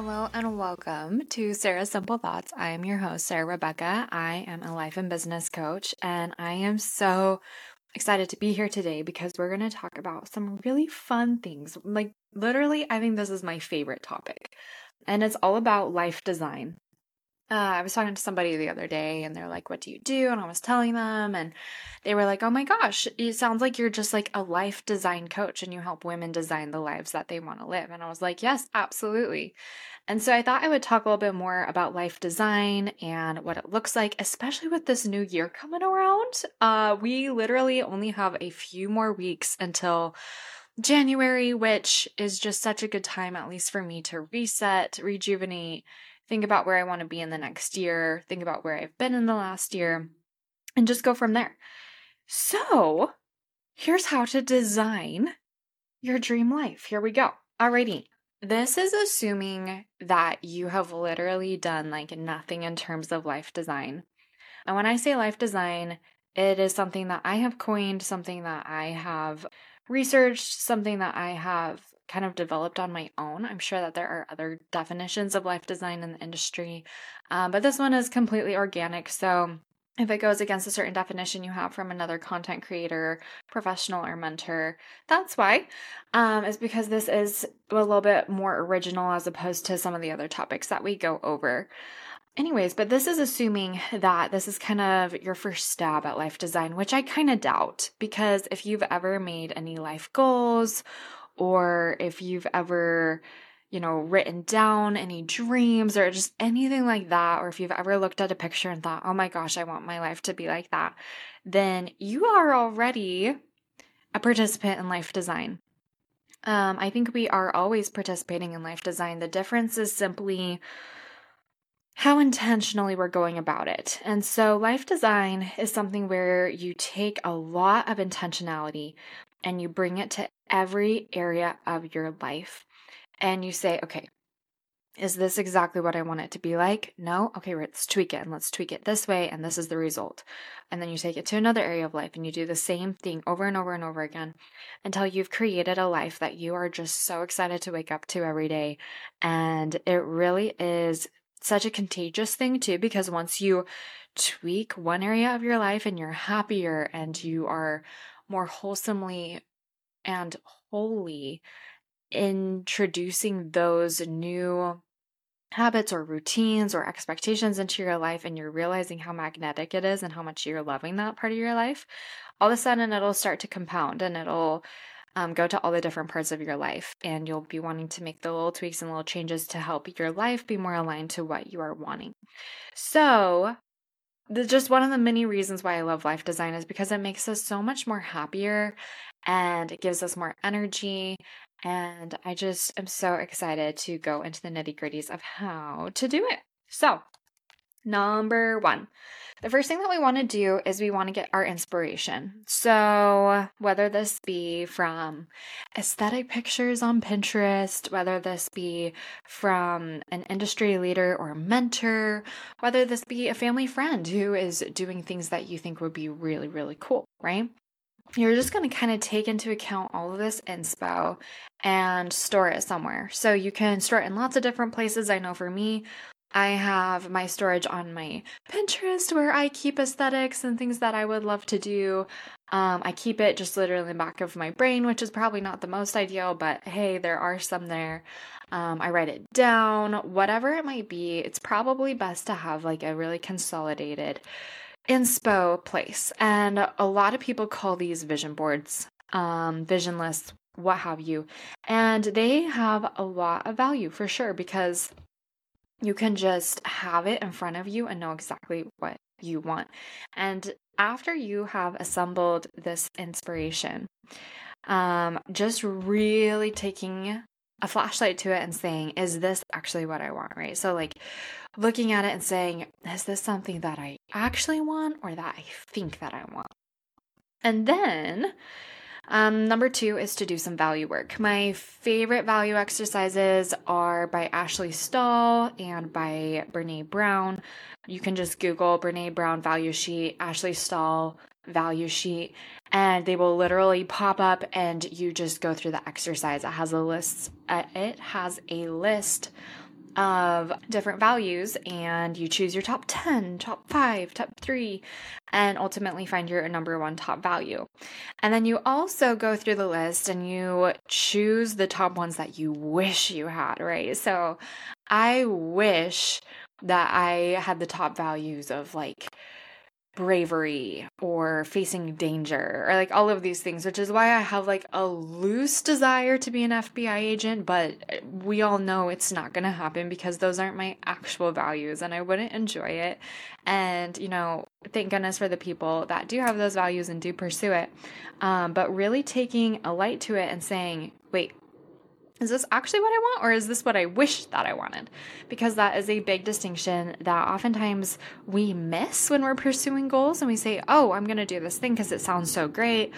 Hello and welcome to Sarah's Simple Thoughts. I am your host, Sarah Rebecca. I am a life and business coach, and I am so excited to be here today because we're going to talk about some really fun things. Like, literally, I think this is my favorite topic, and it's all about life design. Uh, I was talking to somebody the other day and they're like, What do you do? And I was telling them, and they were like, Oh my gosh, it sounds like you're just like a life design coach and you help women design the lives that they want to live. And I was like, Yes, absolutely. And so I thought I would talk a little bit more about life design and what it looks like, especially with this new year coming around. Uh, we literally only have a few more weeks until January, which is just such a good time, at least for me, to reset, rejuvenate think about where I want to be in the next year, think about where I've been in the last year, and just go from there. So, here's how to design your dream life. Here we go. Alrighty. This is assuming that you have literally done like nothing in terms of life design. And when I say life design, it is something that I have coined, something that I have researched, something that I have kind of developed on my own. I'm sure that there are other definitions of life design in the industry, um, but this one is completely organic. So if it goes against a certain definition you have from another content creator, professional, or mentor, that's why. Um, is because this is a little bit more original as opposed to some of the other topics that we go over. Anyways, but this is assuming that this is kind of your first stab at life design, which I kind of doubt because if you've ever made any life goals or if you've ever, you know, written down any dreams or just anything like that, or if you've ever looked at a picture and thought, oh my gosh, I want my life to be like that, then you are already a participant in life design. Um, I think we are always participating in life design. The difference is simply how intentionally we're going about it. And so, life design is something where you take a lot of intentionality and you bring it to every area of your life. And you say, okay, is this exactly what I want it to be like? No? Okay, let's tweak it and let's tweak it this way, and this is the result. And then you take it to another area of life and you do the same thing over and over and over again until you've created a life that you are just so excited to wake up to every day. And it really is such a contagious thing, too, because once you tweak one area of your life and you're happier and you are more wholesomely and wholly introducing those new habits or routines or expectations into your life and you're realizing how magnetic it is and how much you're loving that part of your life, all of a sudden it'll start to compound and it'll um, go to all the different parts of your life. And you'll be wanting to make the little tweaks and little changes to help your life be more aligned to what you are wanting. So, the, just one of the many reasons why I love life design is because it makes us so much more happier and it gives us more energy. And I just am so excited to go into the nitty gritties of how to do it. So, number one, the first thing that we want to do is we want to get our inspiration. So, whether this be from aesthetic pictures on Pinterest, whether this be from an industry leader or a mentor, whether this be a family friend who is doing things that you think would be really, really cool, right? You're just going to kind of take into account all of this inspo and store it somewhere. So you can store it in lots of different places. I know for me, I have my storage on my Pinterest where I keep aesthetics and things that I would love to do. Um, I keep it just literally in the back of my brain, which is probably not the most ideal, but hey, there are some there. Um, I write it down, whatever it might be. It's probably best to have like a really consolidated inspo place. And a lot of people call these vision boards, um, vision lists, what have you. And they have a lot of value for sure because you can just have it in front of you and know exactly what you want. And after you have assembled this inspiration, um, just really taking a flashlight to it and saying, is this actually what I want? Right. So, like looking at it and saying, is this something that I actually want or that I think that I want? And then um, number two is to do some value work. My favorite value exercises are by Ashley Stahl and by Brene Brown. You can just Google Brene Brown value sheet, Ashley Stahl value sheet, and they will literally pop up and you just go through the exercise. It has a list. Uh, it has a list of different values and you choose your top 10, top 5, top 3 and ultimately find your number one top value. And then you also go through the list and you choose the top ones that you wish you had, right? So I wish that I had the top values of like bravery or facing danger or like all of these things, which is why I have like a loose desire to be an FBI agent, but we all know it's not going to happen because those aren't my actual values and I wouldn't enjoy it. And, you know, thank goodness for the people that do have those values and do pursue it. Um, but really taking a light to it and saying, wait, is this actually what I want or is this what I wish that I wanted? Because that is a big distinction that oftentimes we miss when we're pursuing goals and we say, oh, I'm going to do this thing because it sounds so great.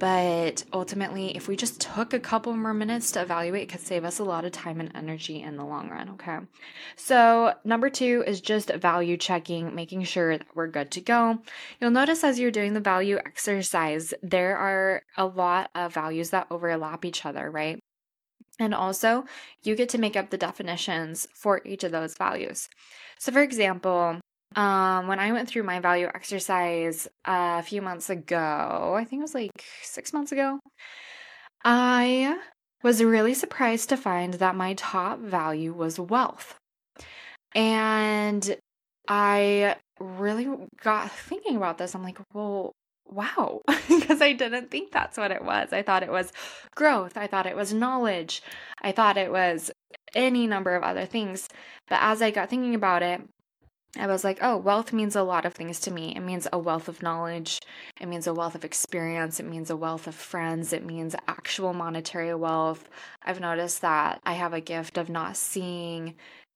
But ultimately, if we just took a couple more minutes to evaluate, it could save us a lot of time and energy in the long run. Okay. So, number two is just value checking, making sure that we're good to go. You'll notice as you're doing the value exercise, there are a lot of values that overlap each other, right? And also, you get to make up the definitions for each of those values. So, for example, um, when I went through my value exercise a few months ago, I think it was like six months ago, I was really surprised to find that my top value was wealth. And I really got thinking about this. I'm like, well, wow, because I didn't think that's what it was. I thought it was growth. I thought it was knowledge. I thought it was any number of other things. But as I got thinking about it, I was like, oh, wealth means a lot of things to me. It means a wealth of knowledge. It means a wealth of experience. It means a wealth of friends. It means actual monetary wealth. I've noticed that I have a gift of not seeing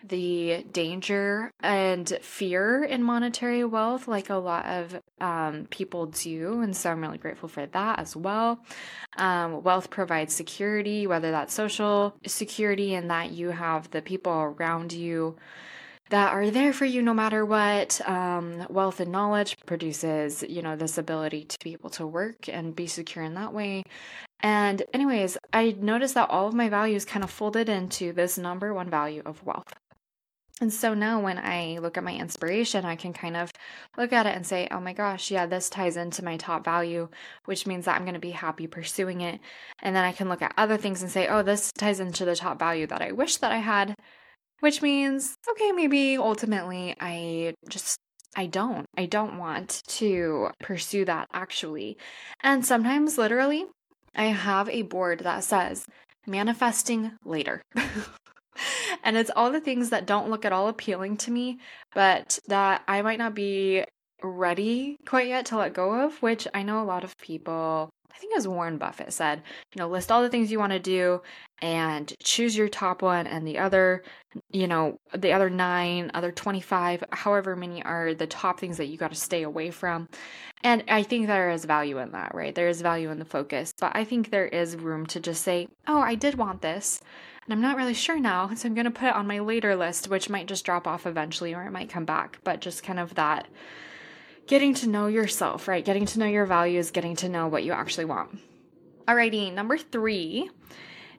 the danger and fear in monetary wealth like a lot of um, people do. And so I'm really grateful for that as well. Um, wealth provides security, whether that's social security and that you have the people around you that are there for you no matter what. Um, wealth and knowledge produces, you know, this ability to be able to work and be secure in that way. And, anyways, I noticed that all of my values kind of folded into this number one value of wealth. And so now when I look at my inspiration, I can kind of look at it and say, oh my gosh, yeah, this ties into my top value, which means that I'm going to be happy pursuing it. And then I can look at other things and say, oh, this ties into the top value that I wish that I had, which means, okay, maybe ultimately I just I don't. I don't want to pursue that actually. And sometimes, literally, I have a board that says manifesting later. and it's all the things that don't look at all appealing to me, but that I might not be ready quite yet to let go of, which I know a lot of people, I think as Warren Buffett said, you know, list all the things you want to do and choose your top one and the other, you know, the other nine, other 25, however many are the top things that you got to stay away from. And I think there is value in that, right? There is value in the focus, but I think there is room to just say, oh, I did want this and I'm not really sure now, so I'm going to put it on my later list, which might just drop off eventually or it might come back. But just kind of that getting to know yourself, right? Getting to know your values, getting to know what you actually want. Alrighty, number three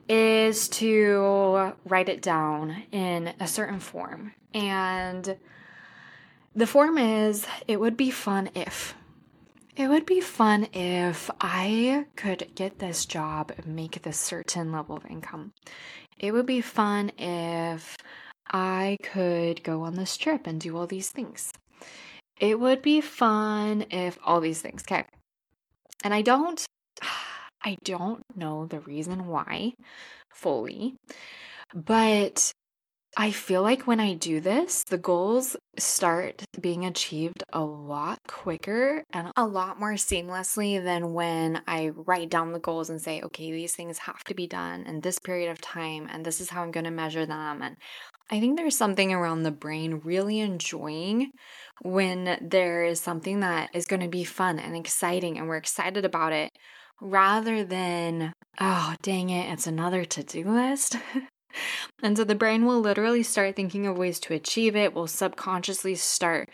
is to write it down in a certain form. And the form is it would be fun if it would be fun if I could get this job and make this certain level of income. It would be fun if I could go on this trip and do all these things. It would be fun if all these things, okay? And I don't I don't know the reason why fully, but I feel like when I do this, the goals start being achieved a lot quicker and a lot more seamlessly than when I write down the goals and say, okay, these things have to be done in this period of time, and this is how I'm going to measure them. And I think there's something around the brain really enjoying when there is something that is going to be fun and exciting, and we're excited about it rather than, oh, dang it, it's another to do list. And so the brain will literally start thinking of ways to achieve it, will subconsciously start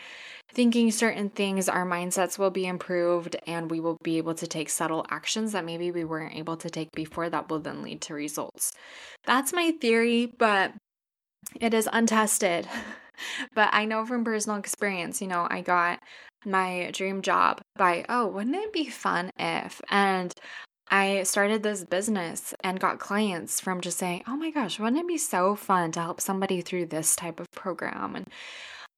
thinking certain things, our mindsets will be improved, and we will be able to take subtle actions that maybe we weren't able to take before that will then lead to results. That's my theory, but it is untested. but I know from personal experience, you know, I got my dream job by, oh, wouldn't it be fun if? And I started this business and got clients from just saying, oh my gosh, wouldn't it be so fun to help somebody through this type of program? And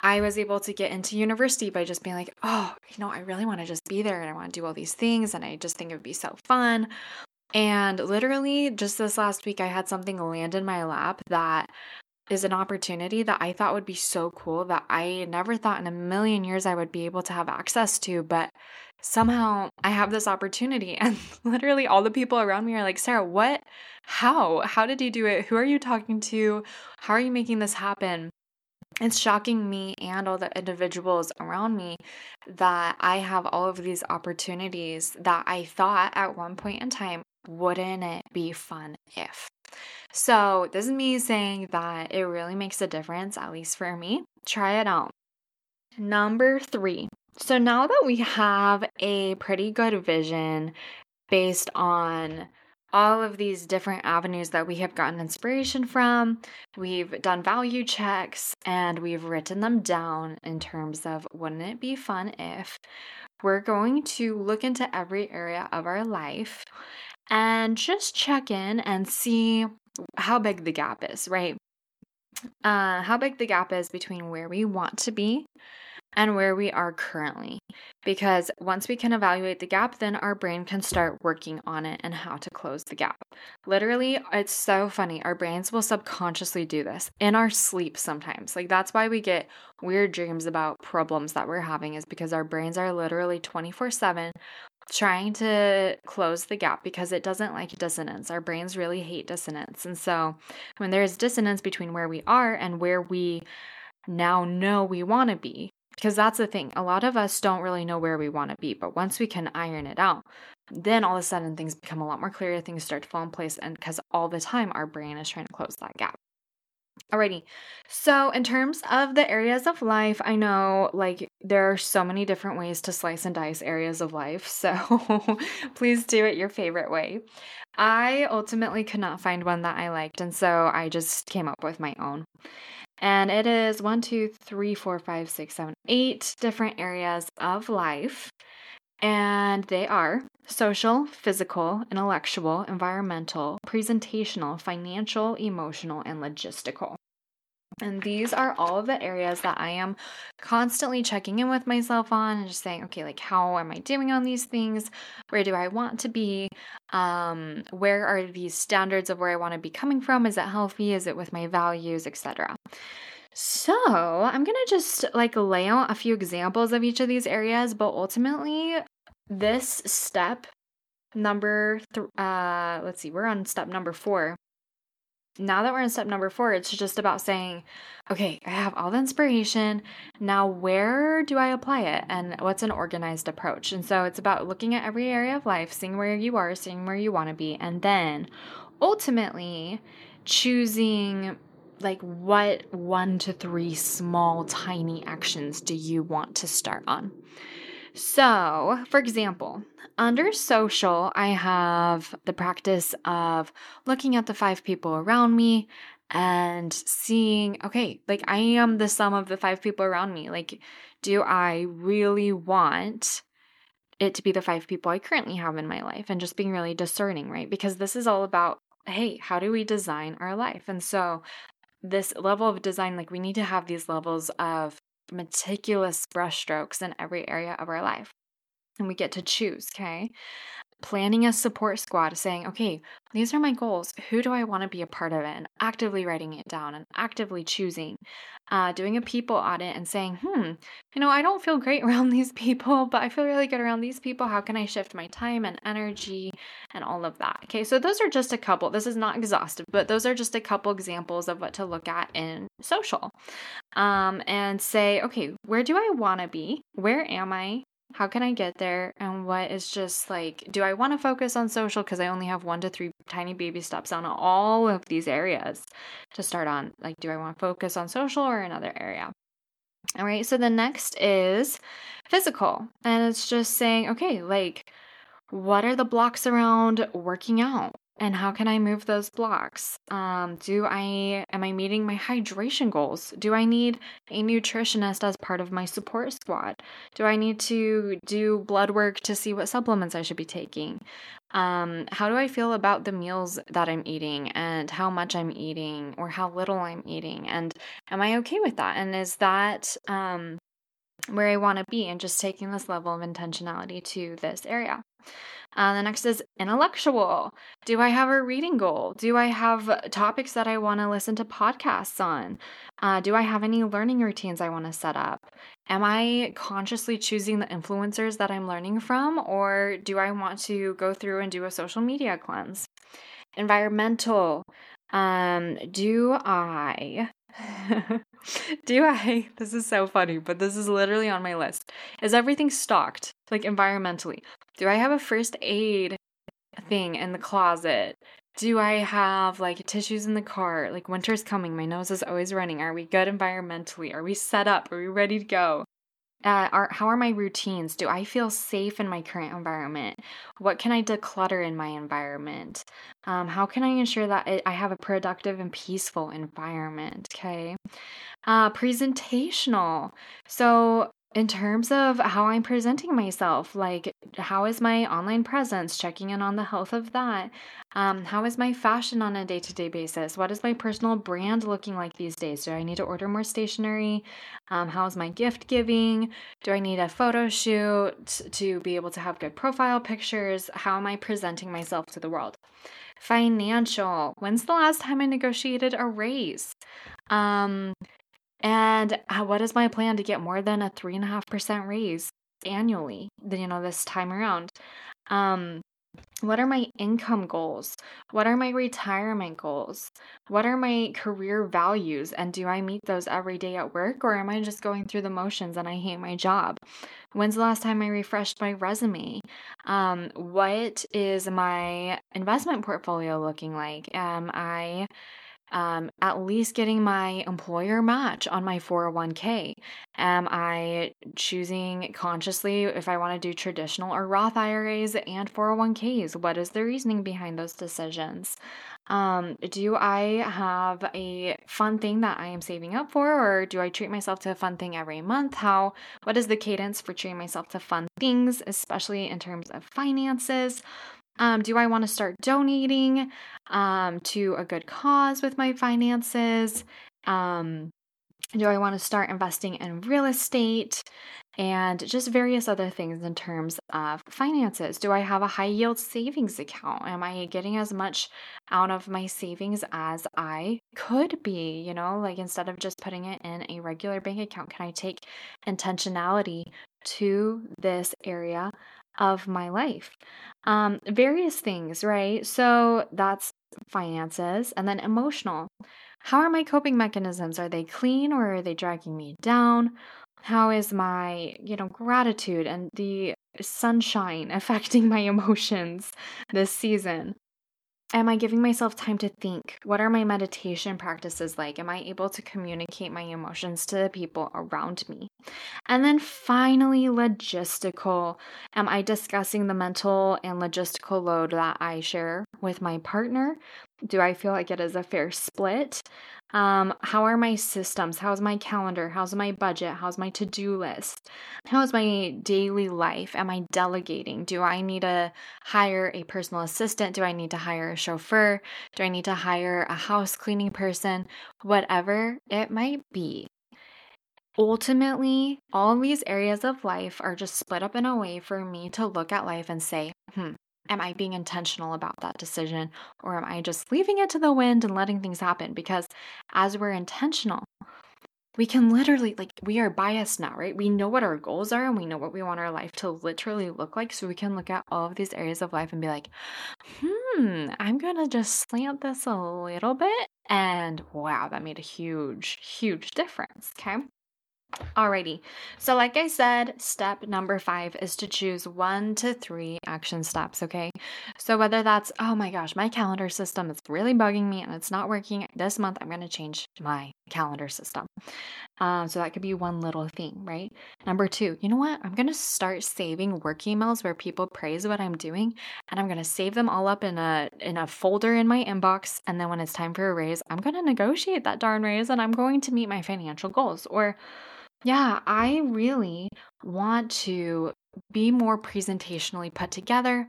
I was able to get into university by just being like, oh, you know, I really want to just be there and I want to do all these things. And I just think it would be so fun. And literally, just this last week, I had something land in my lap that is an opportunity that I thought would be so cool that I never thought in a million years I would be able to have access to. But somehow I have this opportunity. And literally, all the people around me are like, Sarah, what? How? How did you do it? Who are you talking to? How are you making this happen? It's shocking me and all the individuals around me that I have all of these opportunities that I thought at one point in time, wouldn't it be fun if? So, this is me saying that it really makes a difference, at least for me. Try it out. Number three. So, now that we have a pretty good vision based on all of these different avenues that we have gotten inspiration from. We've done value checks and we've written them down in terms of wouldn't it be fun if we're going to look into every area of our life and just check in and see how big the gap is, right? Uh, how big the gap is between where we want to be and where we are currently. Because once we can evaluate the gap, then our brain can start working on it and how to close the gap. Literally, it's so funny. Our brains will subconsciously do this in our sleep sometimes. Like, that's why we get weird dreams about problems that we're having, is because our brains are literally 24 7 trying to close the gap because it doesn't like dissonance. Our brains really hate dissonance. And so, when there's dissonance between where we are and where we now know we want to be, because that's the thing. A lot of us don't really know where we want to be, but once we can iron it out, then all of a sudden things become a lot more clear, things start to fall in place, and because all the time our brain is trying to close that gap. Alrighty. So, in terms of the areas of life, I know like there are so many different ways to slice and dice areas of life. So, please do it your favorite way. I ultimately could not find one that I liked, and so I just came up with my own. And it is one, two, three, four, five, six, seven, eight different areas of life. And they are social, physical, intellectual, environmental, presentational, financial, emotional, and logistical. And these are all of the areas that I am constantly checking in with myself on and just saying, okay, like how am I doing on these things? Where do I want to be? Um, where are these standards of where I want to be coming from? Is it healthy? Is it with my values, etc.? So, I'm going to just like lay out a few examples of each of these areas, but ultimately, this step number th- uh let's see, we're on step number 4 now that we're in step number four, it's just about saying, okay, I have all the inspiration. Now, where do I apply it? And what's an organized approach? And so it's about looking at every area of life, seeing where you are, seeing where you want to be, and then ultimately choosing like what one to three small, tiny actions do you want to start on? So, for example, under social, I have the practice of looking at the five people around me and seeing, okay, like I am the sum of the five people around me. Like, do I really want it to be the five people I currently have in my life and just being really discerning, right? Because this is all about, hey, how do we design our life? And so, this level of design, like we need to have these levels of meticulous brushstrokes in every area of our life. And we get to choose, okay? Planning a support squad, saying, okay, these are my goals. Who do I want to be a part of it? And actively writing it down and actively choosing. Uh, doing a people audit and saying, hmm, you know, I don't feel great around these people, but I feel really good around these people. How can I shift my time and energy and all of that? Okay, so those are just a couple. This is not exhaustive, but those are just a couple examples of what to look at in social. Um, and say, okay, where do I want to be? Where am I? How can I get there? And what is just like, do I want to focus on social? Because I only have one to three tiny baby steps on all of these areas to start on. Like, do I want to focus on social or another area? All right, so the next is physical. And it's just saying, okay, like, what are the blocks around working out? And how can I move those blocks? Um, do I am I meeting my hydration goals? Do I need a nutritionist as part of my support squad? Do I need to do blood work to see what supplements I should be taking? Um, how do I feel about the meals that I'm eating and how much I'm eating or how little I'm eating? And am I okay with that? And is that um, where I want to be? And just taking this level of intentionality to this area. Uh, the next is intellectual. Do I have a reading goal? Do I have topics that I want to listen to podcasts on? Uh, do I have any learning routines I want to set up? Am I consciously choosing the influencers that I'm learning from, or do I want to go through and do a social media cleanse? Environmental. Um, do I Do I? This is so funny, but this is literally on my list. Is everything stocked, like environmentally? Do I have a first aid thing in the closet? Do I have like tissues in the car? Like winter's coming, my nose is always running. Are we good environmentally? Are we set up? Are we ready to go? Uh, are, how are my routines? Do I feel safe in my current environment? What can I declutter in my environment? Um, how can I ensure that I have a productive and peaceful environment? Okay. Uh, presentational. So, in terms of how I'm presenting myself, like how is my online presence, checking in on the health of that. Um, how is my fashion on a day to day basis? What is my personal brand looking like these days? Do I need to order more stationery? Um, how is my gift giving? Do I need a photo shoot to be able to have good profile pictures? How am I presenting myself to the world? Financial. When's the last time I negotiated a raise? Um, and uh, what is my plan to get more than a 3.5% raise annually, then you know, this time around? Um, what are my income goals? What are my retirement goals? What are my career values? And do I meet those every day at work or am I just going through the motions and I hate my job? When's the last time I refreshed my resume? Um, what is my investment portfolio looking like? Am I um, at least getting my employer match on my 401k? Am I choosing consciously if I want to do traditional or Roth IRAs and 401ks? What is the reasoning behind those decisions? Um, do I have a fun thing that I am saving up for, or do I treat myself to a fun thing every month? How, what is the cadence for treating myself to fun things, especially in terms of finances? Um, do I want to start donating um, to a good cause with my finances? Um, do I want to start investing in real estate and just various other things in terms of finances? Do I have a high yield savings account? Am I getting as much out of my savings as I could be? You know, like instead of just putting it in a regular bank account, can I take intentionality to this area of my life. Um, various things, right? So that's finances and then emotional. How are my coping mechanisms? Are they clean or are they dragging me down? How is my, you know, gratitude and the sunshine affecting my emotions this season? Am I giving myself time to think? What are my meditation practices like? Am I able to communicate my emotions to the people around me? And then finally, logistical. Am I discussing the mental and logistical load that I share with my partner? Do I feel like it is a fair split? Um, how are my systems? How's my calendar? How's my budget? How's my to do list? How's my daily life? Am I delegating? Do I need to hire a personal assistant? Do I need to hire a chauffeur? Do I need to hire a house cleaning person? Whatever it might be. Ultimately, all these areas of life are just split up in a way for me to look at life and say, hmm, Am I being intentional about that decision or am I just leaving it to the wind and letting things happen? Because as we're intentional, we can literally, like, we are biased now, right? We know what our goals are and we know what we want our life to literally look like. So we can look at all of these areas of life and be like, hmm, I'm going to just slant this a little bit. And wow, that made a huge, huge difference. Okay. Alrighty. So, like I said, step number five is to choose one to three action steps. Okay. So, whether that's, oh my gosh, my calendar system is really bugging me and it's not working this month, I'm to change my calendar system. Um, so that could be one little thing, right? Number two, you know what? I'm gonna start saving work emails where people praise what I'm doing, and I'm gonna save them all up in a in a folder in my inbox. And then when it's time for a raise, I'm gonna negotiate that darn raise, and I'm going to meet my financial goals. Or yeah, I really want to be more presentationally put together.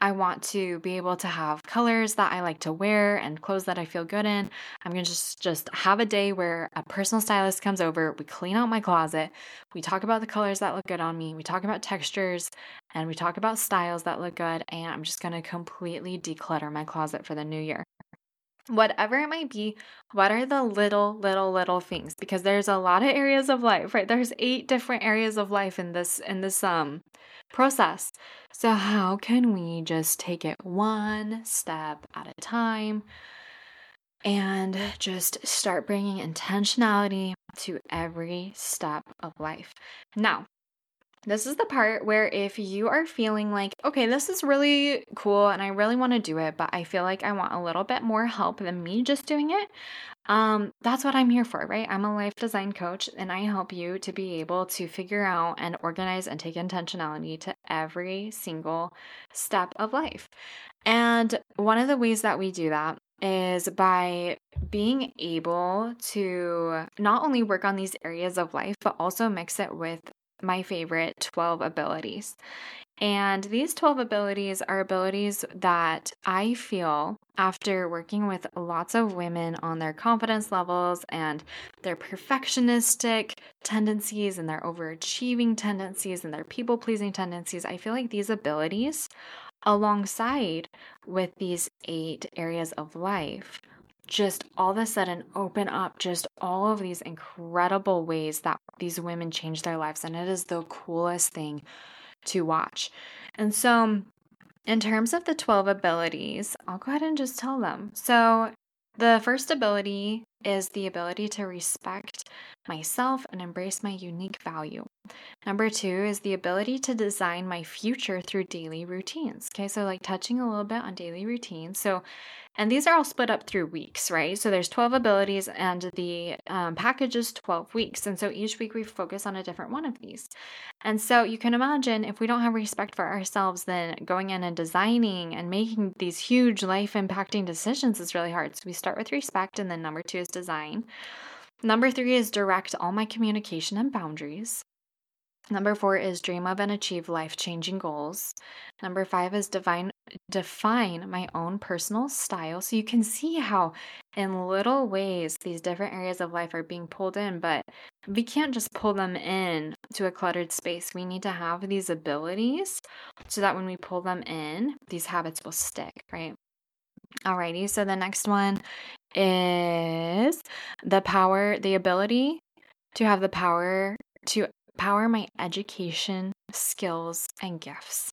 I want to be able to have colors that I like to wear and clothes that I feel good in. I'm going to just just have a day where a personal stylist comes over, we clean out my closet, we talk about the colors that look good on me, we talk about textures, and we talk about styles that look good, and I'm just going to completely declutter my closet for the new year whatever it might be, what are the little, little, little things? Because there's a lot of areas of life, right? There's eight different areas of life in this in this um process. So how can we just take it one step at a time and just start bringing intentionality to every step of life? Now, this is the part where if you are feeling like, okay, this is really cool and I really want to do it, but I feel like I want a little bit more help than me just doing it, um, that's what I'm here for, right? I'm a life design coach and I help you to be able to figure out and organize and take intentionality to every single step of life. And one of the ways that we do that is by being able to not only work on these areas of life, but also mix it with my favorite 12 abilities. And these 12 abilities are abilities that I feel after working with lots of women on their confidence levels and their perfectionistic tendencies and their overachieving tendencies and their people pleasing tendencies, I feel like these abilities, alongside with these eight areas of life, just all of a sudden open up just all of these incredible ways that these women change their lives. And it is the coolest thing to watch. And so, in terms of the 12 abilities, I'll go ahead and just tell them. So, the first ability is the ability to respect myself and embrace my unique value. Number two is the ability to design my future through daily routines. Okay, so like touching a little bit on daily routines. So, and these are all split up through weeks, right? So there's 12 abilities and the um, package is 12 weeks. And so each week we focus on a different one of these. And so you can imagine if we don't have respect for ourselves, then going in and designing and making these huge life impacting decisions is really hard. So we start with respect, and then number two is design. Number three is direct all my communication and boundaries. Number four is dream of and achieve life changing goals. Number five is define define my own personal style. So you can see how, in little ways, these different areas of life are being pulled in, but we can't just pull them in to a cluttered space. We need to have these abilities so that when we pull them in, these habits will stick, right? Alrighty, so the next one is the power, the ability to have the power to power my education, skills, and gifts.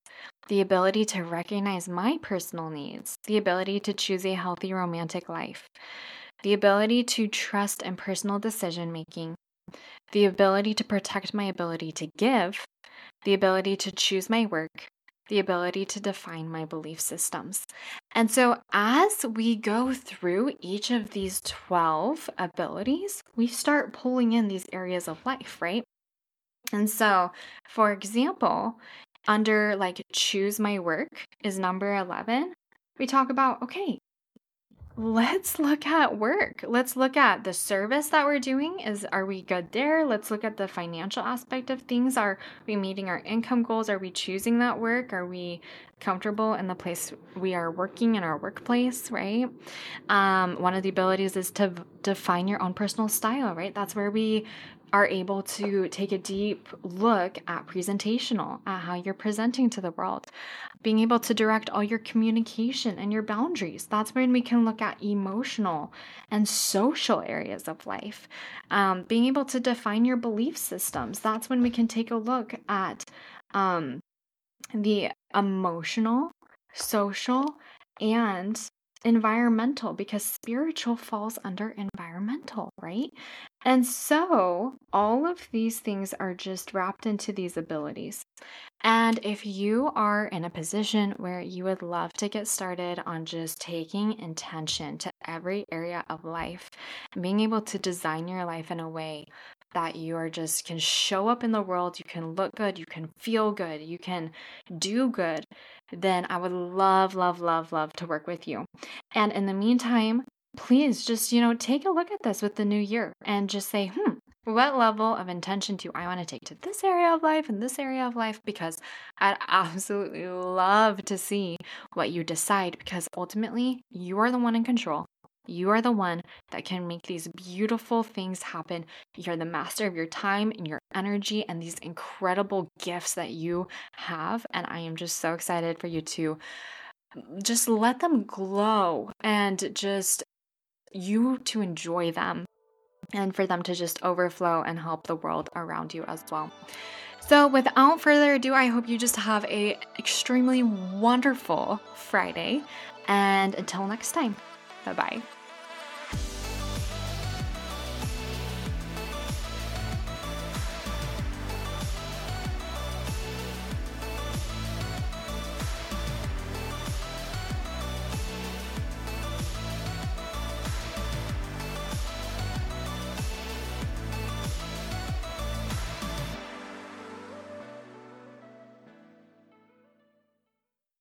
The ability to recognize my personal needs, the ability to choose a healthy romantic life, the ability to trust in personal decision making, the ability to protect my ability to give, the ability to choose my work, the ability to define my belief systems. And so, as we go through each of these 12 abilities, we start pulling in these areas of life, right? And so, for example, under like choose my work is number 11. We talk about, okay, let's look at work. Let's look at the service that we're doing. Is are we good there? Let's look at the financial aspect of things. Are we meeting our income goals? Are we choosing that work? Are we comfortable in the place we are working in our workplace, right? Um, one of the abilities is to define your own personal style, right? That's where we are able to take a deep look at presentational, at how you're presenting to the world, being able to direct all your communication and your boundaries. That's when we can look at emotional and social areas of life. Um, being able to define your belief systems. That's when we can take a look at um, the emotional, social, and environmental because spiritual falls under environmental, right? And so all of these things are just wrapped into these abilities. And if you are in a position where you would love to get started on just taking intention to every area of life being able to design your life in a way that you are just can show up in the world, you can look good, you can feel good, you can do good, then I would love, love, love, love to work with you. And in the meantime, please just, you know, take a look at this with the new year and just say, hmm, what level of intention do I want to take to this area of life and this area of life? Because I'd absolutely love to see what you decide because ultimately you are the one in control. You are the one that can make these beautiful things happen. You're the master of your time and your energy and these incredible gifts that you have. And I am just so excited for you to just let them glow and just you to enjoy them and for them to just overflow and help the world around you as well. So, without further ado, I hope you just have a extremely wonderful Friday and until next time. Bye-bye.